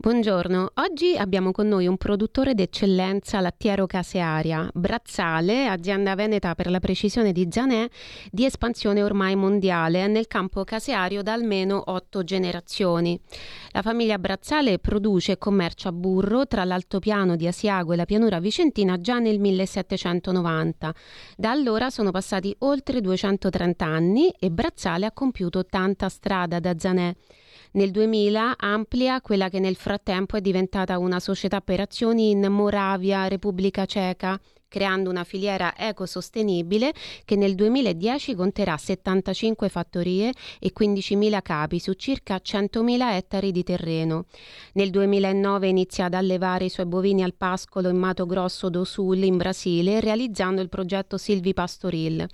Buongiorno, oggi abbiamo con noi un produttore d'eccellenza lattiero casearia, Brazzale, azienda veneta per la precisione di Zanè, di espansione ormai mondiale nel campo caseario da almeno otto generazioni. La famiglia Brazzale produce e commercia burro tra l'altopiano di Asiago e la pianura vicentina già nel 1790. Da allora sono passati oltre 230 anni e Brazzale ha compiuto tanta strada da Zanè. Nel 2000 amplia quella che nel frattempo è diventata una società per azioni in Moravia, Repubblica Ceca, creando una filiera ecosostenibile che nel 2010 conterà 75 fattorie e 15.000 capi su circa 100.000 ettari di terreno. Nel 2009 inizia ad allevare i suoi bovini al pascolo in Mato Grosso do Sul in Brasile realizzando il progetto Silvi Pastoril.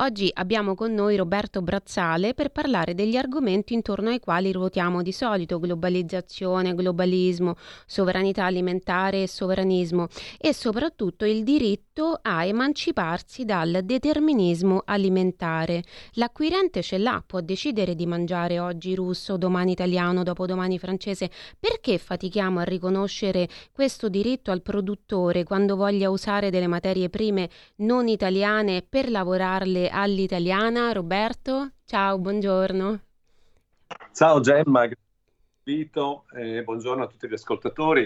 Oggi abbiamo con noi Roberto Brazzale per parlare degli argomenti intorno ai quali ruotiamo di solito globalizzazione, globalismo, sovranità alimentare e sovranismo e soprattutto il diritto diritto a emanciparsi dal determinismo alimentare. L'acquirente ce l'ha, può decidere di mangiare oggi russo, domani italiano, dopodomani francese. Perché fatichiamo a riconoscere questo diritto al produttore quando voglia usare delle materie prime non italiane per lavorarle all'italiana? Roberto, ciao, buongiorno. Ciao Gemma, Vito, eh, buongiorno a tutti gli ascoltatori.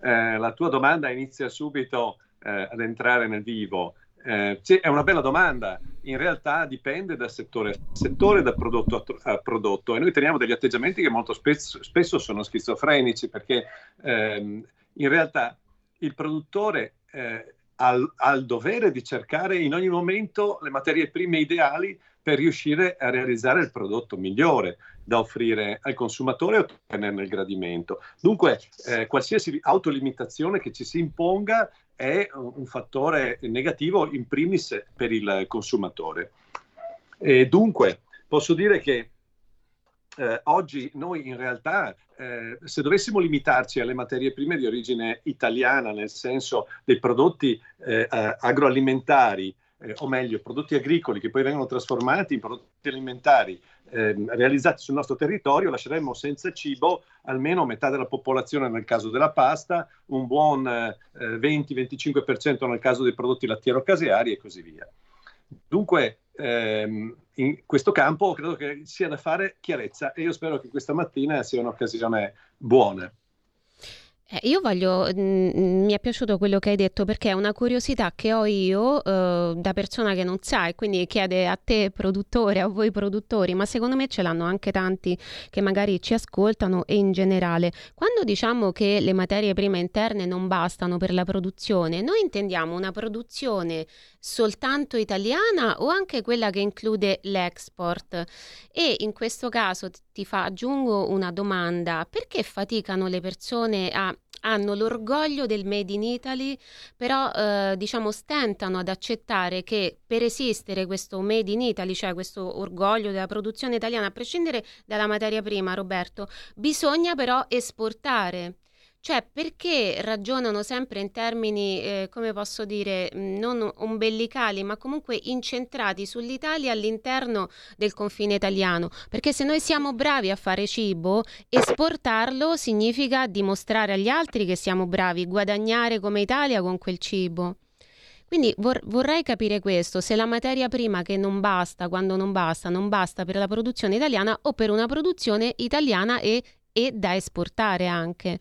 Eh, la tua domanda inizia subito eh, ad entrare nel vivo? Eh, è una bella domanda, in realtà dipende dal settore a settore, da prodotto a, prodotto e noi teniamo degli atteggiamenti che molto spesso, spesso sono schizofrenici perché ehm, in realtà il produttore eh, ha, ha il dovere di cercare in ogni momento le materie prime ideali per riuscire a realizzare il prodotto migliore da offrire al consumatore e ottenerne il gradimento. Dunque, eh, qualsiasi autolimitazione che ci si imponga è un fattore negativo in primis per il consumatore. E dunque, posso dire che eh, oggi noi in realtà, eh, se dovessimo limitarci alle materie prime di origine italiana, nel senso dei prodotti eh, agroalimentari, eh, o meglio, prodotti agricoli che poi vengono trasformati in prodotti alimentari eh, realizzati sul nostro territorio, lasceremmo senza cibo almeno metà della popolazione nel caso della pasta, un buon eh, 20-25% nel caso dei prodotti lattiero-caseari e così via. Dunque, ehm, in questo campo credo che sia da fare chiarezza e io spero che questa mattina sia un'occasione buona. Eh, io voglio, mh, mm, mm, mi è piaciuto quello che hai detto perché è una curiosità che ho io eh, da persona che non sa e quindi chiede a te produttore, a voi produttori, ma secondo me ce l'hanno anche tanti che magari ci ascoltano e in generale. Quando diciamo che le materie prime interne non bastano per la produzione, noi intendiamo una produzione soltanto italiana o anche quella che include l'export? E in questo caso ti fa, aggiungo una domanda, perché faticano le persone a hanno l'orgoglio del Made in Italy, però eh, diciamo stentano ad accettare che per esistere questo Made in Italy, cioè questo orgoglio della produzione italiana, a prescindere dalla materia prima, Roberto, bisogna però esportare. Cioè, perché ragionano sempre in termini, eh, come posso dire, non ombellicali, ma comunque incentrati sull'Italia all'interno del confine italiano? Perché se noi siamo bravi a fare cibo, esportarlo significa dimostrare agli altri che siamo bravi, guadagnare come Italia con quel cibo. Quindi vor- vorrei capire questo, se la materia prima che non basta, quando non basta, non basta per la produzione italiana o per una produzione italiana e, e da esportare anche.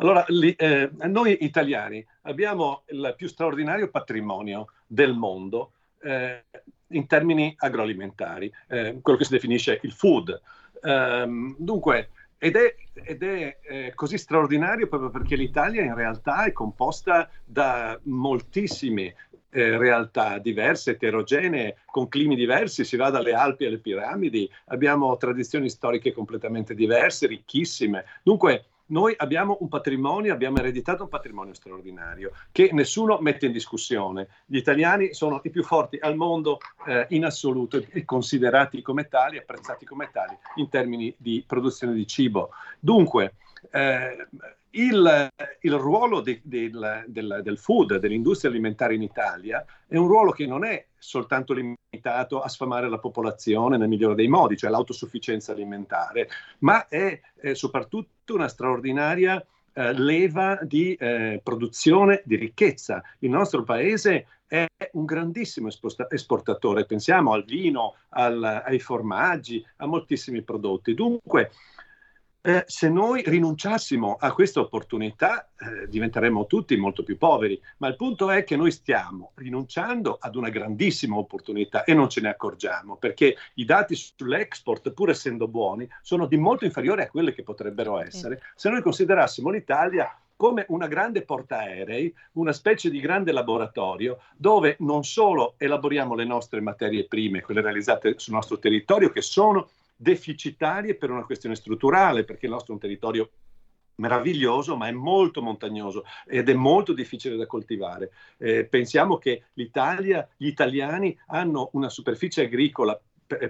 Allora, li, eh, noi italiani abbiamo il più straordinario patrimonio del mondo eh, in termini agroalimentari, eh, quello che si definisce il food. Ehm, dunque, ed è, ed è eh, così straordinario proprio perché l'Italia in realtà è composta da moltissime eh, realtà diverse, eterogenee, con climi diversi, si va dalle Alpi alle piramidi, abbiamo tradizioni storiche completamente diverse, ricchissime. Dunque, noi abbiamo un patrimonio, abbiamo ereditato un patrimonio straordinario che nessuno mette in discussione. Gli italiani sono i più forti al mondo eh, in assoluto e considerati come tali, apprezzati come tali in termini di produzione di cibo. Dunque, eh, il, il, ruolo de, de, del, del, food, dell'industria alimentare in Italia, è un ruolo che non è soltanto limitato a sfamare la popolazione nel migliore dei modi, cioè l'autosufficienza alimentare, ma è, è soprattutto una straordinaria eh, leva di eh, produzione di ricchezza. Il nostro paese è un grandissimo esportatore, pensiamo al vino, al, ai formaggi, a moltissimi prodotti. Dunque, eh, se noi rinunciassimo a questa opportunità eh, diventeremmo tutti molto più poveri, ma il punto è che noi stiamo rinunciando ad una grandissima opportunità e non ce ne accorgiamo, perché i dati sull'export, pur essendo buoni, sono di molto inferiori a quelli che potrebbero essere. Se noi considerassimo l'Italia come una grande portaerei, una specie di grande laboratorio dove non solo elaboriamo le nostre materie prime, quelle realizzate sul nostro territorio, che sono deficitarie per una questione strutturale, perché il nostro è un territorio meraviglioso, ma è molto montagnoso ed è molto difficile da coltivare. Eh, pensiamo che l'Italia, gli italiani hanno una superficie agricola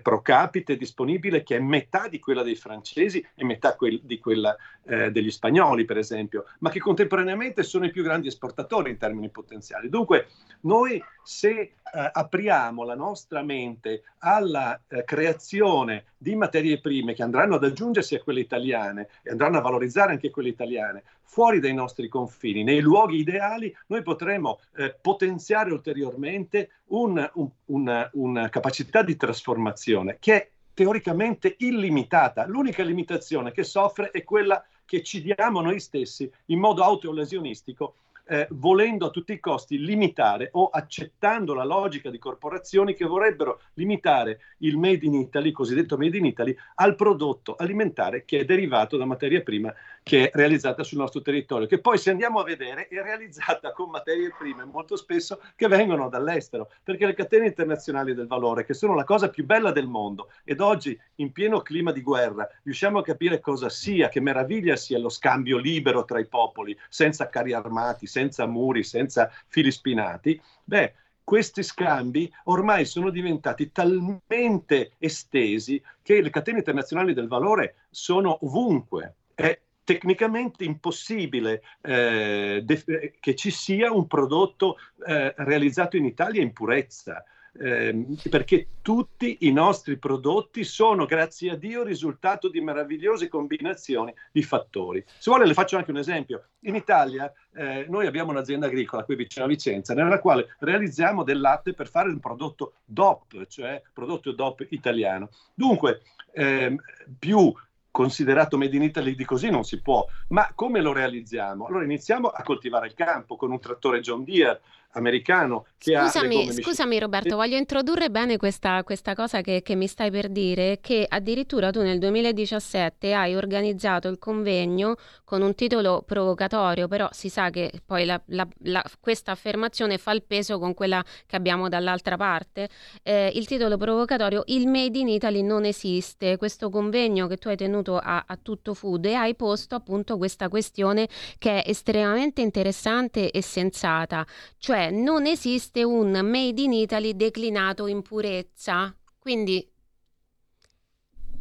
pro capite disponibile che è metà di quella dei francesi e metà quel, di quella eh, degli spagnoli, per esempio, ma che contemporaneamente sono i più grandi esportatori in termini potenziali. Dunque, noi se eh, apriamo la nostra mente alla eh, creazione di materie prime che andranno ad aggiungersi a quelle italiane e andranno a valorizzare anche quelle italiane, fuori dai nostri confini, nei luoghi ideali, noi potremo eh, potenziare ulteriormente un, un, una, capacità di trasformazione che è teoricamente illimitata. L'unica limitazione che soffre è quella che ci diamo noi stessi in modo autolesionistico eh, volendo a tutti i costi limitare o accettando la logica di corporazioni che vorrebbero limitare il made in Italy, cosiddetto made in Italy, al prodotto alimentare che è derivato da materia prima che è realizzata sul nostro territorio, che poi se andiamo a vedere è realizzata con materie prime molto spesso che vengono dall'estero, perché le catene internazionali del valore, che sono la cosa più bella del mondo, ed oggi in pieno clima di guerra riusciamo a capire cosa sia, che meraviglia sia lo scambio libero tra i popoli, senza carri armati, senza muri, senza fili spinati, beh, questi scambi ormai sono diventati talmente estesi che le catene internazionali del valore sono ovunque. È tecnicamente impossibile eh, def- che ci sia un prodotto eh, realizzato in Italia in purezza. Eh, perché tutti i nostri prodotti sono, grazie a Dio, risultato di meravigliose combinazioni di fattori. Se vuole le faccio anche un esempio. In Italia eh, noi abbiamo un'azienda agricola qui vicino a Vicenza, nella quale realizziamo del latte per fare un prodotto DOP, cioè prodotto DOP italiano. Dunque, ehm, più considerato made in Italy di così non si può. Ma come lo realizziamo? Allora iniziamo a coltivare il campo con un trattore John Deere americano scusami, scusami Roberto, voglio introdurre bene questa, questa cosa che, che, mi stai per dire, che addirittura tu nel 2017 hai organizzato il convegno con un titolo provocatorio, però si sa che poi la, la, la, questa affermazione fa il peso con quella che abbiamo dall'altra parte. Eh, il titolo provocatorio, il Made in Italy non esiste, questo convegno che tu hai tenuto a, a Tutto Food e hai posto appunto questa questione che è estremamente interessante e sensata, cioè non esiste un Made in Italy declinato in purezza. Quindi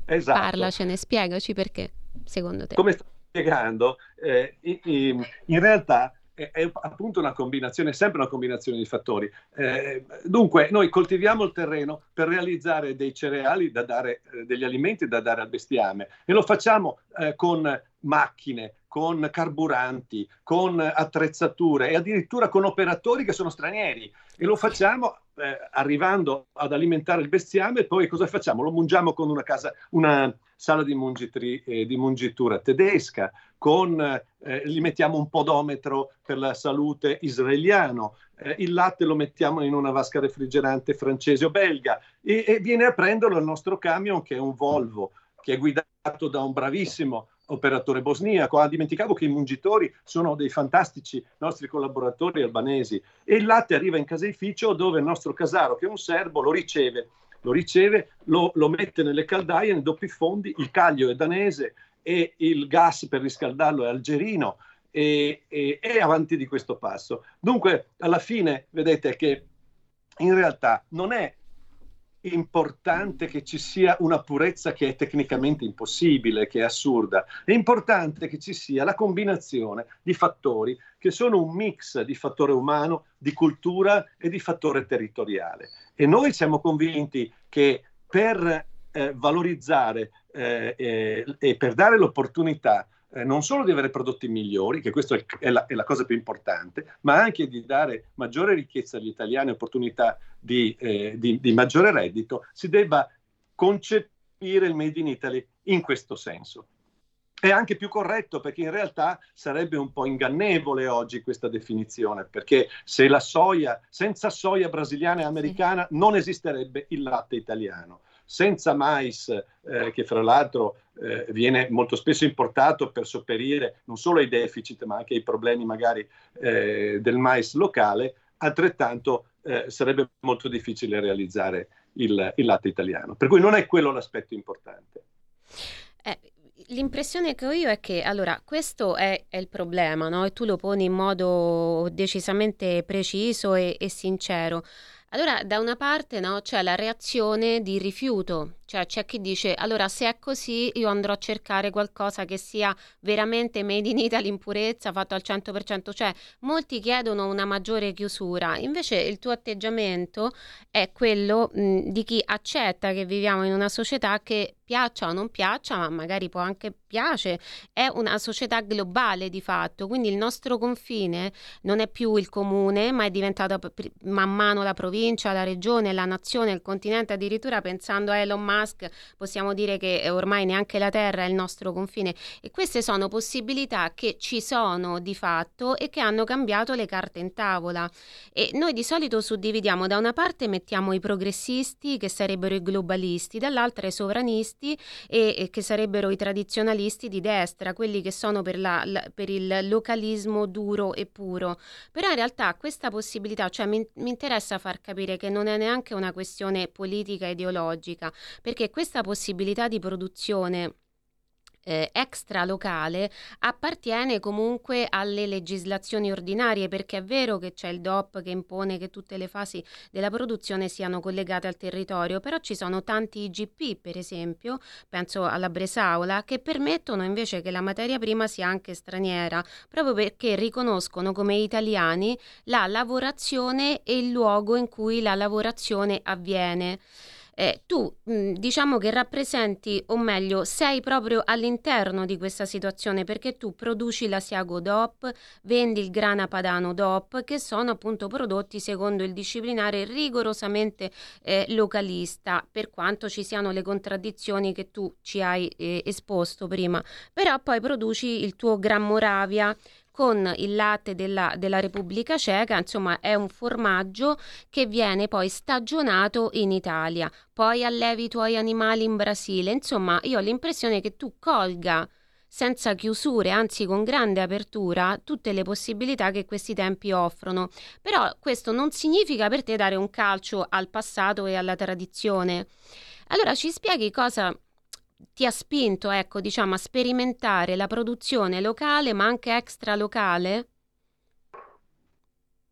esatto. parlacene, spiegaci perché, secondo te. Come sto spiegando, eh, in, realtà è, è, appunto una combinazione, sempre una combinazione di fattori. Eh, dunque, noi coltiviamo il terreno per realizzare dei cereali da dare, eh, degli alimenti da dare al bestiame e lo facciamo eh, con macchine, con carburanti, con attrezzature e addirittura con operatori che sono stranieri e lo facciamo eh, arrivando ad alimentare il bestiame e poi cosa facciamo? Lo mungiamo con una, casa, una sala di, mungitri, eh, di mungitura tedesca, con, eh, gli mettiamo un podometro per la salute israeliano, eh, il latte lo mettiamo in una vasca refrigerante francese o belga e, e viene a prenderlo il nostro camion che è un Volvo, che è guidato da un bravissimo operatore bosniaco. Ah, dimenticavo che i mungitori sono dei fantastici nostri collaboratori albanesi e il latte arriva in caseificio dove il nostro casaro, che è un serbo, lo riceve, lo, riceve, lo, lo mette nelle caldaie, nei doppi fondi, il caglio è danese e il gas per riscaldarlo è algerino e, e, è avanti di questo passo. Dunque, alla fine, vedete che in realtà non è importante che ci sia una purezza che è tecnicamente impossibile, che è assurda. È importante che ci sia la combinazione di fattori che sono un mix di fattore umano, di cultura e di fattore territoriale. E noi siamo convinti che per eh, valorizzare eh, eh, e per dare l'opportunità eh, non solo di avere prodotti migliori, che questa è la, è la, cosa più importante, ma anche di dare maggiore ricchezza agli italiani, opportunità di, eh, di, di maggiore reddito, si debba concepire il Made in Italy in questo senso. È anche più corretto perché in realtà sarebbe un po' ingannevole oggi questa definizione, perché se la soia, senza soia brasiliana e americana non esisterebbe il latte italiano senza mais, eh, che fra l'altro eh, viene molto spesso importato per sopperire non solo ai deficit, ma anche ai problemi magari eh, del mais locale, altrettanto eh, sarebbe molto difficile realizzare il, il, latte italiano. Per cui non è quello l'aspetto importante. Eh, l'impressione che ho io è che allora questo è, è il problema, no? E tu lo poni in modo decisamente preciso e, e sincero. Allora, da una parte no, c'è la reazione di rifiuto, cioè c'è chi dice allora se è così io andrò a cercare qualcosa che sia veramente made in Italy in purezza, fatto al 100%, cioè molti chiedono una maggiore chiusura, invece il tuo atteggiamento è quello mh, di chi accetta che viviamo in una società che piaccia o non piaccia, ma magari può anche piace, è una società globale di fatto, quindi il nostro confine non è più il comune, ma è diventato man mano la provincia, la regione, la nazione, il continente, addirittura pensando a Elon Musk Musk, possiamo dire che ormai neanche la Terra è il nostro confine e queste sono possibilità che ci sono di fatto e che hanno cambiato le carte in tavola e noi di solito suddividiamo da una parte mettiamo i progressisti che sarebbero i globalisti, dall'altra i sovranisti e, e che sarebbero i tradizionalisti di destra, quelli che sono per, la, la, per il localismo duro e puro. Però in realtà questa possibilità, cioè mi, mi interessa far capire che non è neanche una questione politica ideologica, perché questa possibilità di produzione eh, extralocale appartiene comunque alle legislazioni ordinarie perché è vero che c'è il DOP che impone che tutte le fasi della produzione siano collegate al territorio, però ci sono tanti IGP, per esempio, penso alla Bresaola, che permettono invece che la materia prima sia anche straniera, proprio perché riconoscono come italiani la lavorazione e il luogo in cui la lavorazione avviene. Eh, tu mh, diciamo che rappresenti, o meglio, sei proprio all'interno di questa situazione perché tu produci la Siago DOP, vendi il grana padano DOP, che sono appunto prodotti secondo il disciplinare rigorosamente eh, localista, per quanto ci siano le contraddizioni che tu ci hai eh, esposto prima. Però poi produci il tuo Gran Moravia con il latte della, della Repubblica Ceca, insomma è un formaggio che viene poi stagionato in Italia, poi allevi i tuoi animali in Brasile, insomma io ho l'impressione che tu colga senza chiusure, anzi con grande apertura, tutte le possibilità che questi tempi offrono. Però questo non significa per te dare un calcio al passato e alla tradizione. Allora ci spieghi cosa ti ha spinto, ecco, diciamo, a sperimentare la produzione locale ma anche extra locale?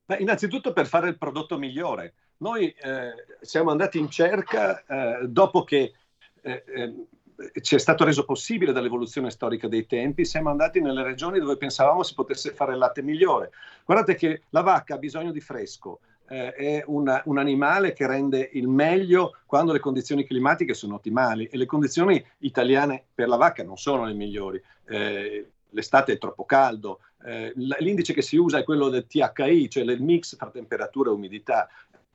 Beh, innanzitutto per fare il prodotto migliore. Noi eh, siamo andati in cerca eh, dopo che eh, eh ci è stato reso possibile dall'evoluzione storica dei tempi, siamo andati nelle regioni dove pensavamo si potesse fare il latte migliore. Guardate che la vacca ha bisogno di fresco, eh, è una, un animale che rende il meglio quando le condizioni climatiche sono ottimali e le condizioni italiane per la vacca non sono le migliori. Eh, l'estate è troppo caldo, eh, l'indice che si usa è quello del THI, cioè il mix tra temperatura e umidità.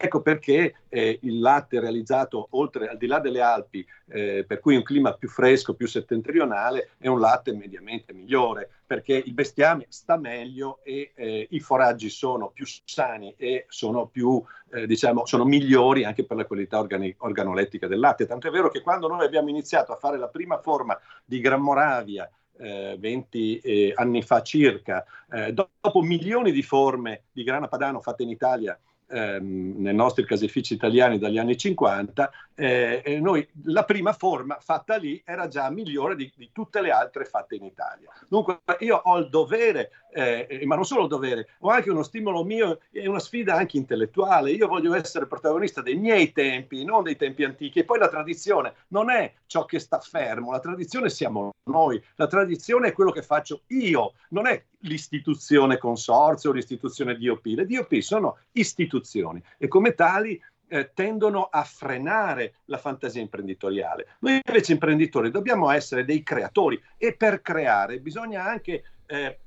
Ecco perché eh, il latte realizzato oltre, al di là delle Alpi, eh, per cui un clima più fresco, più settentrionale, è un latte mediamente migliore, perché il bestiame sta meglio e eh, i foraggi sono più sani e sono, più, eh, diciamo, sono migliori anche per la qualità organi- organolettica del latte. Tanto è vero che quando noi abbiamo iniziato a fare la prima forma di Gran Moravia, eh, 20 eh, anni fa circa, eh, dopo milioni di forme di grana padano fatte in Italia ehm, nei nostri caseifici italiani dagli anni 50, eh, noi, la prima forma fatta lì era già migliore di, di, tutte le altre fatte in Italia. Dunque io ho il dovere, eh, ma non solo il dovere, ho anche uno stimolo mio e una sfida anche intellettuale. Io voglio essere protagonista dei miei tempi, non dei tempi antichi. E poi la tradizione non è ciò che sta fermo, la tradizione siamo noi, la tradizione è quello che faccio io, non è l'istituzione consorzio l'istituzione DOP. Le DOP sono istituzioni e come tali eh, tendono a frenare la fantasia imprenditoriale. Noi invece imprenditori dobbiamo essere dei creatori e per creare bisogna anche eh,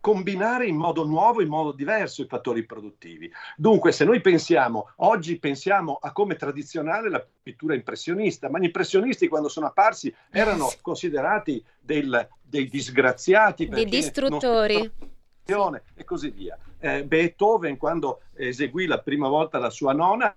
combinare in modo nuovo, in modo diverso i fattori produttivi. Dunque, se noi pensiamo, oggi pensiamo a come tradizionale la pittura impressionista, ma gli impressionisti quando sono apparsi erano considerati del, dei disgraziati, dei distruttori. E così via. Eh, Beethoven, quando eseguì la prima volta la sua nona,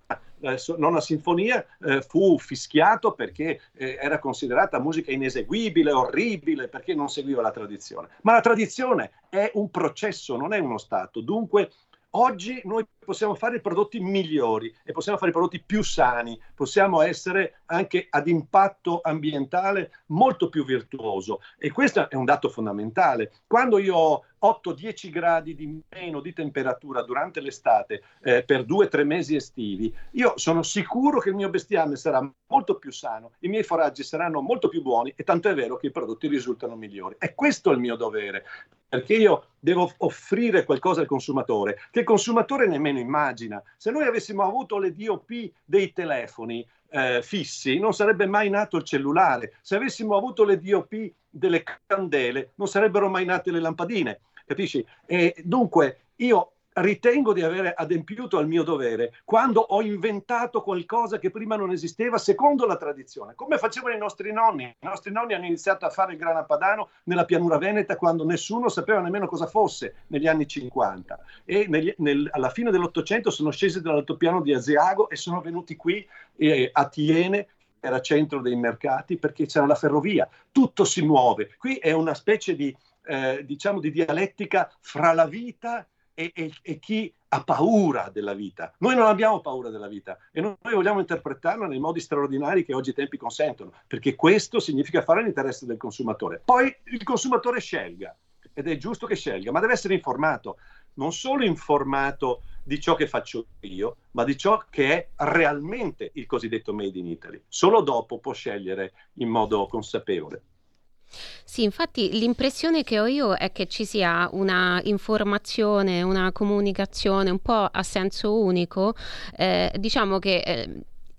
nona sinfonia, eh, fu fischiato perché eh, era considerata musica ineseguibile, orribile, perché non seguiva la tradizione. Ma la tradizione è un processo, non è uno stato. Dunque, oggi noi possiamo fare prodotti migliori e possiamo fare prodotti più sani, possiamo essere anche ad impatto ambientale molto più virtuoso e questo è un dato fondamentale. Quando io ho 8-10 gradi di meno di temperatura durante l'estate eh, per due o tre mesi estivi, io sono sicuro che il mio bestiame sarà molto più sano, i miei foraggi saranno molto più buoni e tanto è vero che i prodotti risultano migliori. E questo è il mio dovere, perché io devo offrire qualcosa al consumatore che il consumatore nemmeno immagina. Se noi avessimo avuto le DOP dei telefoni eh, fissi, non sarebbe mai nato il cellulare. Se avessimo avuto le DOP delle candele, non sarebbero mai nate le lampadine. Capisci? E dunque io ritengo di aver adempiuto al mio dovere quando ho inventato qualcosa che prima non esisteva secondo la tradizione, come facevano i nostri nonni. I nostri nonni hanno iniziato a fare il grana padano nella pianura veneta quando nessuno sapeva nemmeno cosa fosse negli anni 50 e negli, nel, alla fine dell'Ottocento sono scesi dall'altopiano di Asiago e sono venuti qui eh, a Tiene era centro dei mercati perché c'era la ferrovia, tutto si muove. Qui è una specie di, eh, diciamo, di dialettica fra la vita e, e, e, chi ha paura della vita. Noi non abbiamo paura della vita e noi vogliamo interpretarla nei modi straordinari che oggi i tempi consentono, perché questo significa fare l'interesse del consumatore. Poi il consumatore scelga, ed è giusto che scelga, ma deve essere informato, non solo informato di ciò che faccio io, ma di ciò che è realmente il cosiddetto Made in Italy. Solo dopo può scegliere in modo consapevole. Sì, infatti l'impressione che ho io è che ci sia una informazione, una comunicazione un po' a senso unico, eh, diciamo che eh,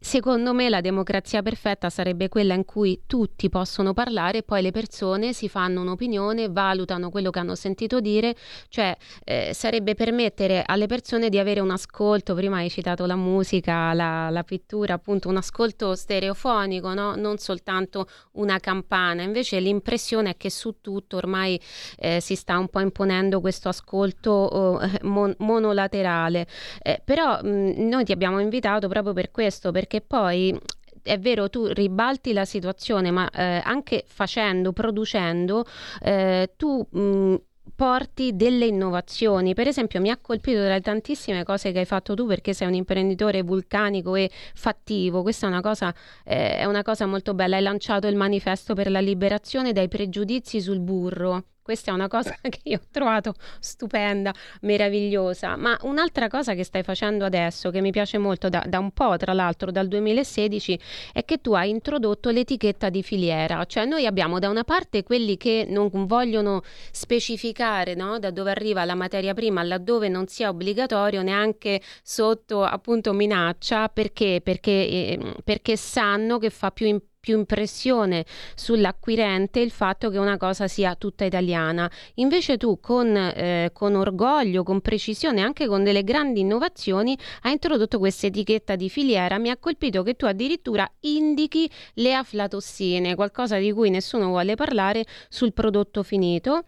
Secondo me la democrazia perfetta sarebbe quella in cui tutti possono parlare e poi le persone si fanno un'opinione, valutano quello che hanno sentito dire, cioè eh, sarebbe permettere alle persone di avere un ascolto, prima hai citato la musica, la, la pittura, appunto un ascolto stereofonico, no? non soltanto una campana, invece l'impressione è che su tutto ormai eh, si sta un po' imponendo questo ascolto oh, mon- monolaterale, eh, però mh, noi ti abbiamo invitato proprio per questo, perché perché poi è vero, tu ribalti la situazione, ma eh, anche facendo, producendo, eh, tu mh, porti delle innovazioni. Per esempio, mi ha colpito dalle tantissime cose che hai fatto tu perché sei un imprenditore vulcanico e fattivo. Questa è una cosa, eh, è una cosa molto bella. Hai lanciato il manifesto per la liberazione dai pregiudizi sul burro. Questa è una cosa che io ho trovato stupenda, meravigliosa. Ma un'altra cosa che stai facendo adesso, che mi piace molto da, da, un po', tra l'altro dal 2016, è che tu hai introdotto l'etichetta di filiera. Cioè noi abbiamo da una parte quelli che non vogliono specificare no? da dove arriva la materia prima, laddove non sia obbligatorio neanche sotto appunto minaccia. Perché? Perché, eh, perché sanno che fa più importanza più impressione sull'acquirente il fatto che una cosa sia tutta italiana. Invece tu con, eh, con orgoglio, con precisione, anche con delle grandi innovazioni, hai introdotto questa etichetta di filiera. Mi ha colpito che tu addirittura indichi le aflatossine, qualcosa di cui nessuno vuole parlare sul prodotto finito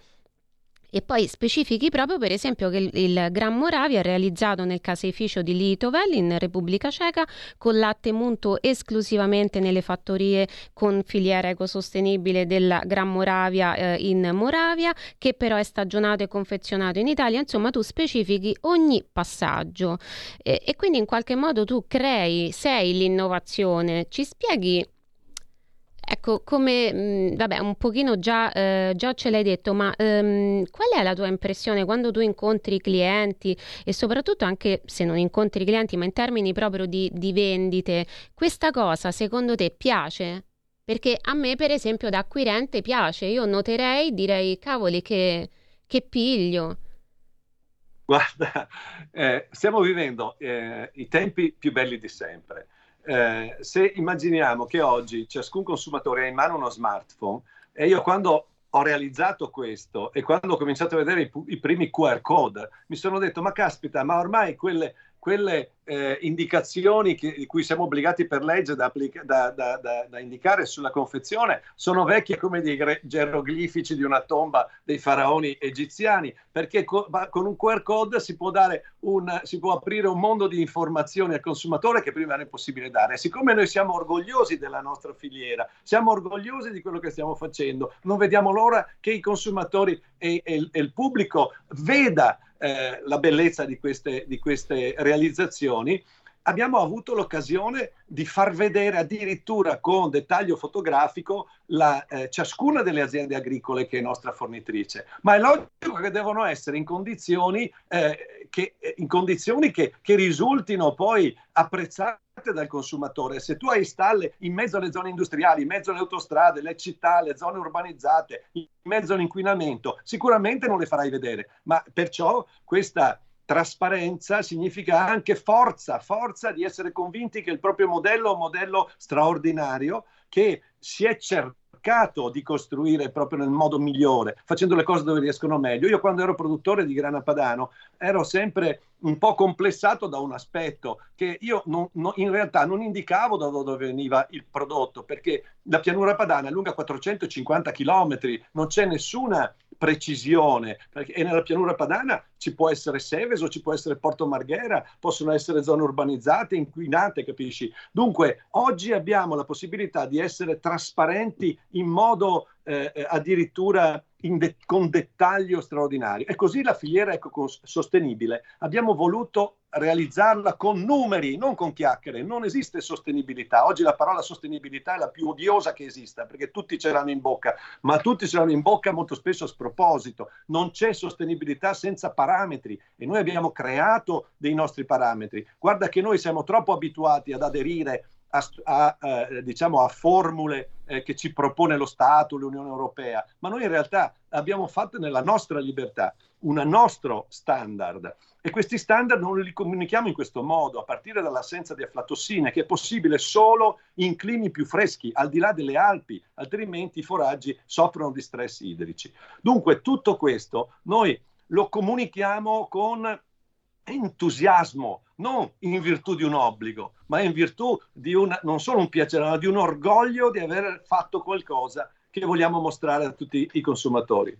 e poi specifichi proprio per esempio che il, il Gran Moravia è realizzato nel caseificio di Litovel in Repubblica Ceca con latte munto esclusivamente nelle fattorie con filiera ecosostenibile della Gran Moravia eh, in Moravia che però è stagionato e confezionato in Italia. Insomma tu specifichi ogni passaggio. E, e quindi in qualche modo tu crei sei l'innovazione. Ci spieghi Ecco, come, mh, mm, vabbè, un pochino già, eh, già, ce l'hai detto, ma ehm, qual è la tua impressione quando tu incontri i clienti e soprattutto anche se non incontri i clienti, ma in termini proprio di, di vendite, questa cosa secondo te piace? Perché a me, per esempio, da acquirente piace, io noterei, direi, cavoli, che, che piglio. Guarda, eh, stiamo vivendo eh, i tempi più belli di sempre eh, se immaginiamo che oggi ciascun consumatore ha in mano uno smartphone e io quando ho realizzato questo e quando ho cominciato a vedere i, i primi QR code mi sono detto ma caspita ma ormai quelle quelle eh, indicazioni che, di cui siamo obbligati per legge da, applica- da, da, da, indicare sulla confezione sono vecchie come dei geroglifici di una tomba dei faraoni egiziani, perché co- con un QR code si può, un, si può, aprire un mondo di informazioni al consumatore che prima era impossibile dare. Siccome noi siamo orgogliosi della nostra filiera, siamo orgogliosi di quello che stiamo facendo, non vediamo l'ora che i consumatori e, e, e il pubblico veda eh, la bellezza di queste, di queste realizzazioni, abbiamo avuto l'occasione di far vedere addirittura con dettaglio fotografico la, eh, ciascuna delle aziende agricole che è nostra fornitrice. Ma è logico che devono essere in condizioni, eh, che, in condizioni che, che risultino poi apprezzate dal consumatore. Se tu hai stalle in mezzo alle zone industriali, in mezzo alle autostrade, le città, le zone urbanizzate, in mezzo all'inquinamento, sicuramente non le farai vedere. Ma perciò questa trasparenza significa anche forza, forza di essere convinti che il proprio modello è un modello straordinario che si è cercato di costruire proprio nel modo migliore, facendo le cose dove riescono meglio. Io quando ero produttore di grana padano ero sempre un po' complessato da un aspetto che io non, non, in realtà non indicavo da dove veniva il prodotto, perché la pianura padana è lunga 450 km, non c'è nessuna precisione, perché, nella pianura padana ci può essere Seveso, ci può essere Porto Marghera, possono essere zone urbanizzate, inquinate, capisci? Dunque, oggi abbiamo la possibilità di essere trasparenti in modo eh, eh addirittura de- con dettaglio straordinario. E così la filiera ecosostenibile abbiamo voluto realizzarla con numeri, non con chiacchiere. Non esiste sostenibilità. Oggi la parola sostenibilità è la più odiosa che esista, perché tutti ce l'hanno in bocca, ma tutti ce l'hanno in bocca molto spesso a sproposito. Non c'è sostenibilità senza parametri e noi abbiamo creato dei nostri parametri. Guarda che noi siamo troppo abituati ad aderire a, a, eh, diciamo a formule eh, che ci propone lo Stato, l'Unione Europea, ma noi in realtà abbiamo fatto nella nostra libertà un nostro standard e questi standard non li comunichiamo in questo modo, a partire dall'assenza di aflatossine, che è possibile solo in climi più freschi, al di là delle Alpi, altrimenti i foraggi soffrono di stress idrici. Dunque tutto questo noi lo comunichiamo con entusiasmo, non in virtù di un obbligo, ma in virtù di un, non solo un piacere, ma di un orgoglio di aver fatto qualcosa che vogliamo mostrare a tutti i consumatori.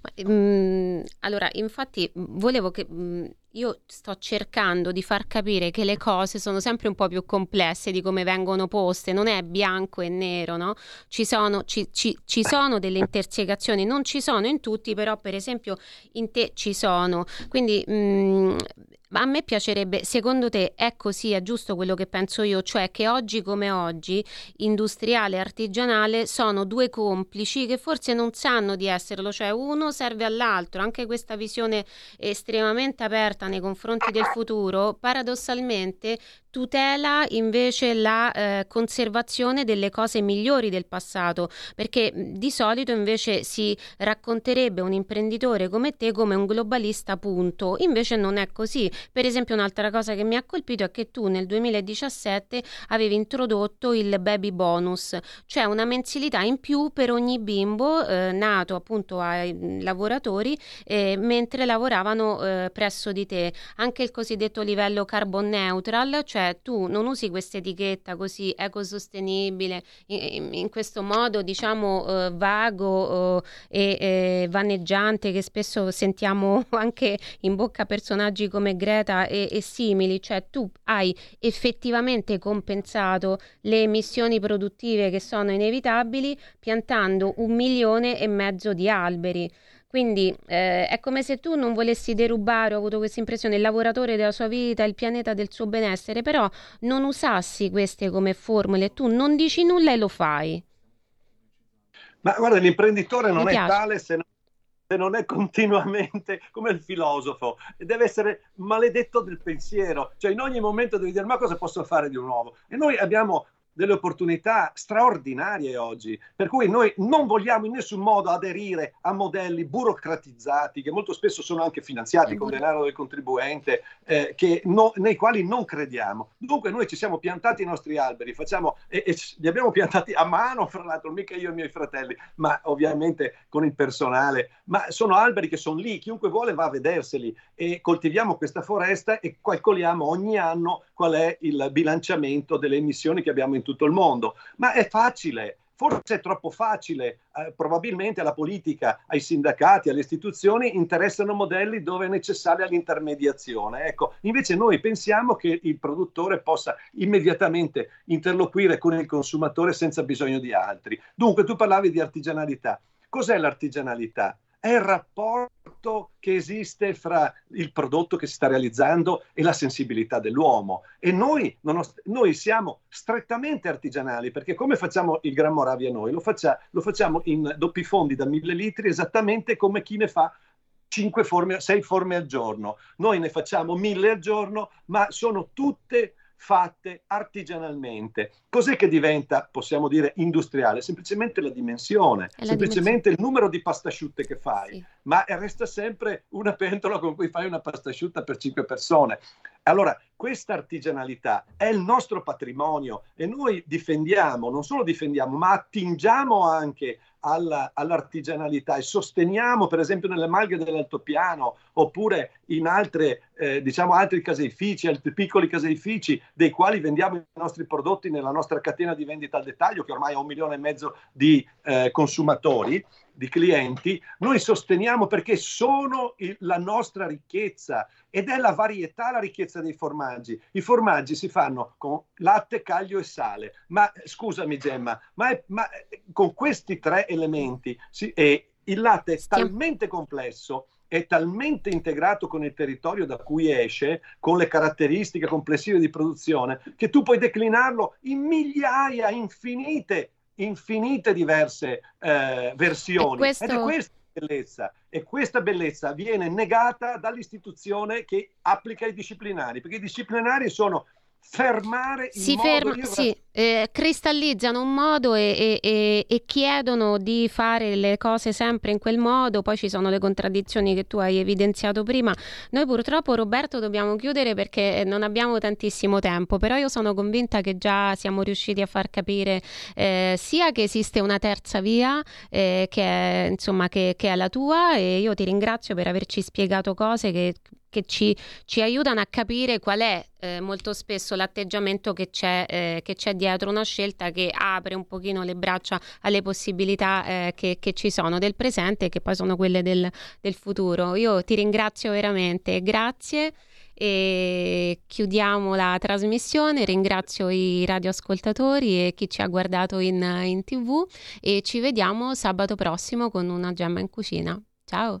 Ma, mh, allora, infatti, volevo che mh, io sto cercando di far capire che le cose sono sempre un po' più complesse di come vengono poste, non è bianco e nero, no? Ci sono, ci, ci, ci sono delle intersecazioni, non ci sono in tutti, però per esempio in te ci sono. Quindi mh, ma a me piacerebbe, secondo te è così, è giusto quello che penso io, cioè che oggi come oggi industriale e artigianale sono due complici che forse non sanno di esserlo, cioè uno serve all'altro, anche questa visione estremamente aperta nei confronti del futuro, paradossalmente tutela invece la eh, conservazione delle cose migliori del passato, perché di solito invece si racconterebbe un imprenditore come te come un globalista punto, invece non è così. Per esempio un'altra cosa che mi ha colpito è che tu nel 2017 avevi introdotto il baby bonus, cioè una mensilità in più per ogni bimbo eh, nato appunto ai lavoratori eh, mentre lavoravano eh, presso di te. Anche il cosiddetto livello carbon neutral, cioè tu non usi questa etichetta così ecosostenibile in, in questo modo diciamo eh, vago eh, e eh, vaneggiante che spesso sentiamo anche in bocca a personaggi come Greta e, e simili, cioè tu hai effettivamente compensato le emissioni produttive che sono inevitabili piantando un milione e mezzo di alberi. Quindi eh, è come se tu non volessi derubare, ho avuto questa impressione, il lavoratore della sua vita, il pianeta del suo benessere, però non usassi queste come formule, tu non dici nulla e lo fai. Ma guarda, l'imprenditore non è tale se non, se non è continuamente come il filosofo, deve essere maledetto del pensiero, cioè in ogni momento devi dire ma cosa posso fare di nuovo? E noi abbiamo delle opportunità straordinarie oggi, per cui noi non vogliamo in nessun modo aderire a modelli burocratizzati che molto spesso sono anche finanziati con denaro del contribuente, eh, no, nei quali non crediamo. Dunque noi ci siamo piantati i nostri alberi, facciamo, e, e li abbiamo piantati a mano, fra l'altro, mica io e i miei fratelli, ma ovviamente con il personale, ma sono alberi che sono lì, chiunque vuole va a vederseli e coltiviamo questa foresta e calcoliamo ogni anno qual è il bilanciamento delle emissioni che abbiamo in tutto il mondo. Ma è facile, forse è troppo facile, eh, probabilmente alla politica, ai sindacati, alle istituzioni interessano modelli dove è necessaria l'intermediazione. Ecco, invece noi pensiamo che il produttore possa immediatamente interloquire con il consumatore senza bisogno di altri. Dunque tu parlavi di artigianalità. Cos'è l'artigianalità? È il rapporto che esiste fra il prodotto che si sta realizzando e la sensibilità dell'uomo. E noi, nost- noi siamo strettamente artigianali, perché come facciamo il Gran Moravia noi? Lo, faccia- lo facciamo in doppi fondi da mille litri, esattamente come chi ne fa 5 forme, 6 forme al giorno. Noi ne facciamo mille al giorno, ma sono tutte fatte artigianalmente. Cos'è che diventa, possiamo dire, industriale? Semplicemente la dimensione, la semplicemente dimensione. il numero di pastasciutte che fai, sì. ma resta sempre una pentola con cui fai una pastasciutta per cinque persone. Allora, questa artigianalità è il nostro patrimonio e noi difendiamo, non solo difendiamo, ma attingiamo anche alla, all'artigianalità e sosteniamo, per esempio, nelle malghe dell'altopiano oppure in altre, eh, diciamo, altri caseifici, altri piccoli caseifici, dei quali vendiamo i nostri prodotti nella nostra catena di vendita al dettaglio, che ormai ha un milione e mezzo di eh, consumatori di clienti, noi sosteniamo perché sono il, la nostra ricchezza ed è la varietà la ricchezza dei formaggi. I formaggi si fanno con latte, caglio e sale. Ma scusami Gemma, ma, è, ma con questi tre elementi si, e il latte è talmente complesso è talmente integrato con il territorio da cui esce, con le caratteristiche complessive di produzione, che tu puoi declinarlo in migliaia infinite infinite diverse eh, versioni. Questo... Ed è questa bellezza. E questa bellezza viene negata dall'istituzione che applica i disciplinari, perché i disciplinari sono fermare il si ferma, sì, eh, cristallizzano un modo e, e, e, chiedono di fare le cose sempre in quel modo, poi ci sono le contraddizioni che tu hai evidenziato prima. Noi purtroppo Roberto dobbiamo chiudere perché non abbiamo tantissimo tempo, però io sono convinta che già siamo riusciti a far capire eh, sia che esiste una terza via eh, che, è, insomma, che, che è la tua e io ti ringrazio per averci spiegato cose che che ci, ci, aiutano a capire qual è eh, molto spesso l'atteggiamento che c'è, eh, che c'è, dietro una scelta che apre un pochino le braccia alle possibilità eh, che, che, ci sono del presente e che poi sono quelle del, del futuro. Io ti ringrazio veramente, grazie e chiudiamo la trasmissione. Ringrazio i radioascoltatori e chi ci ha guardato in, in tv e ci vediamo sabato prossimo con una gemma in cucina. Ciao!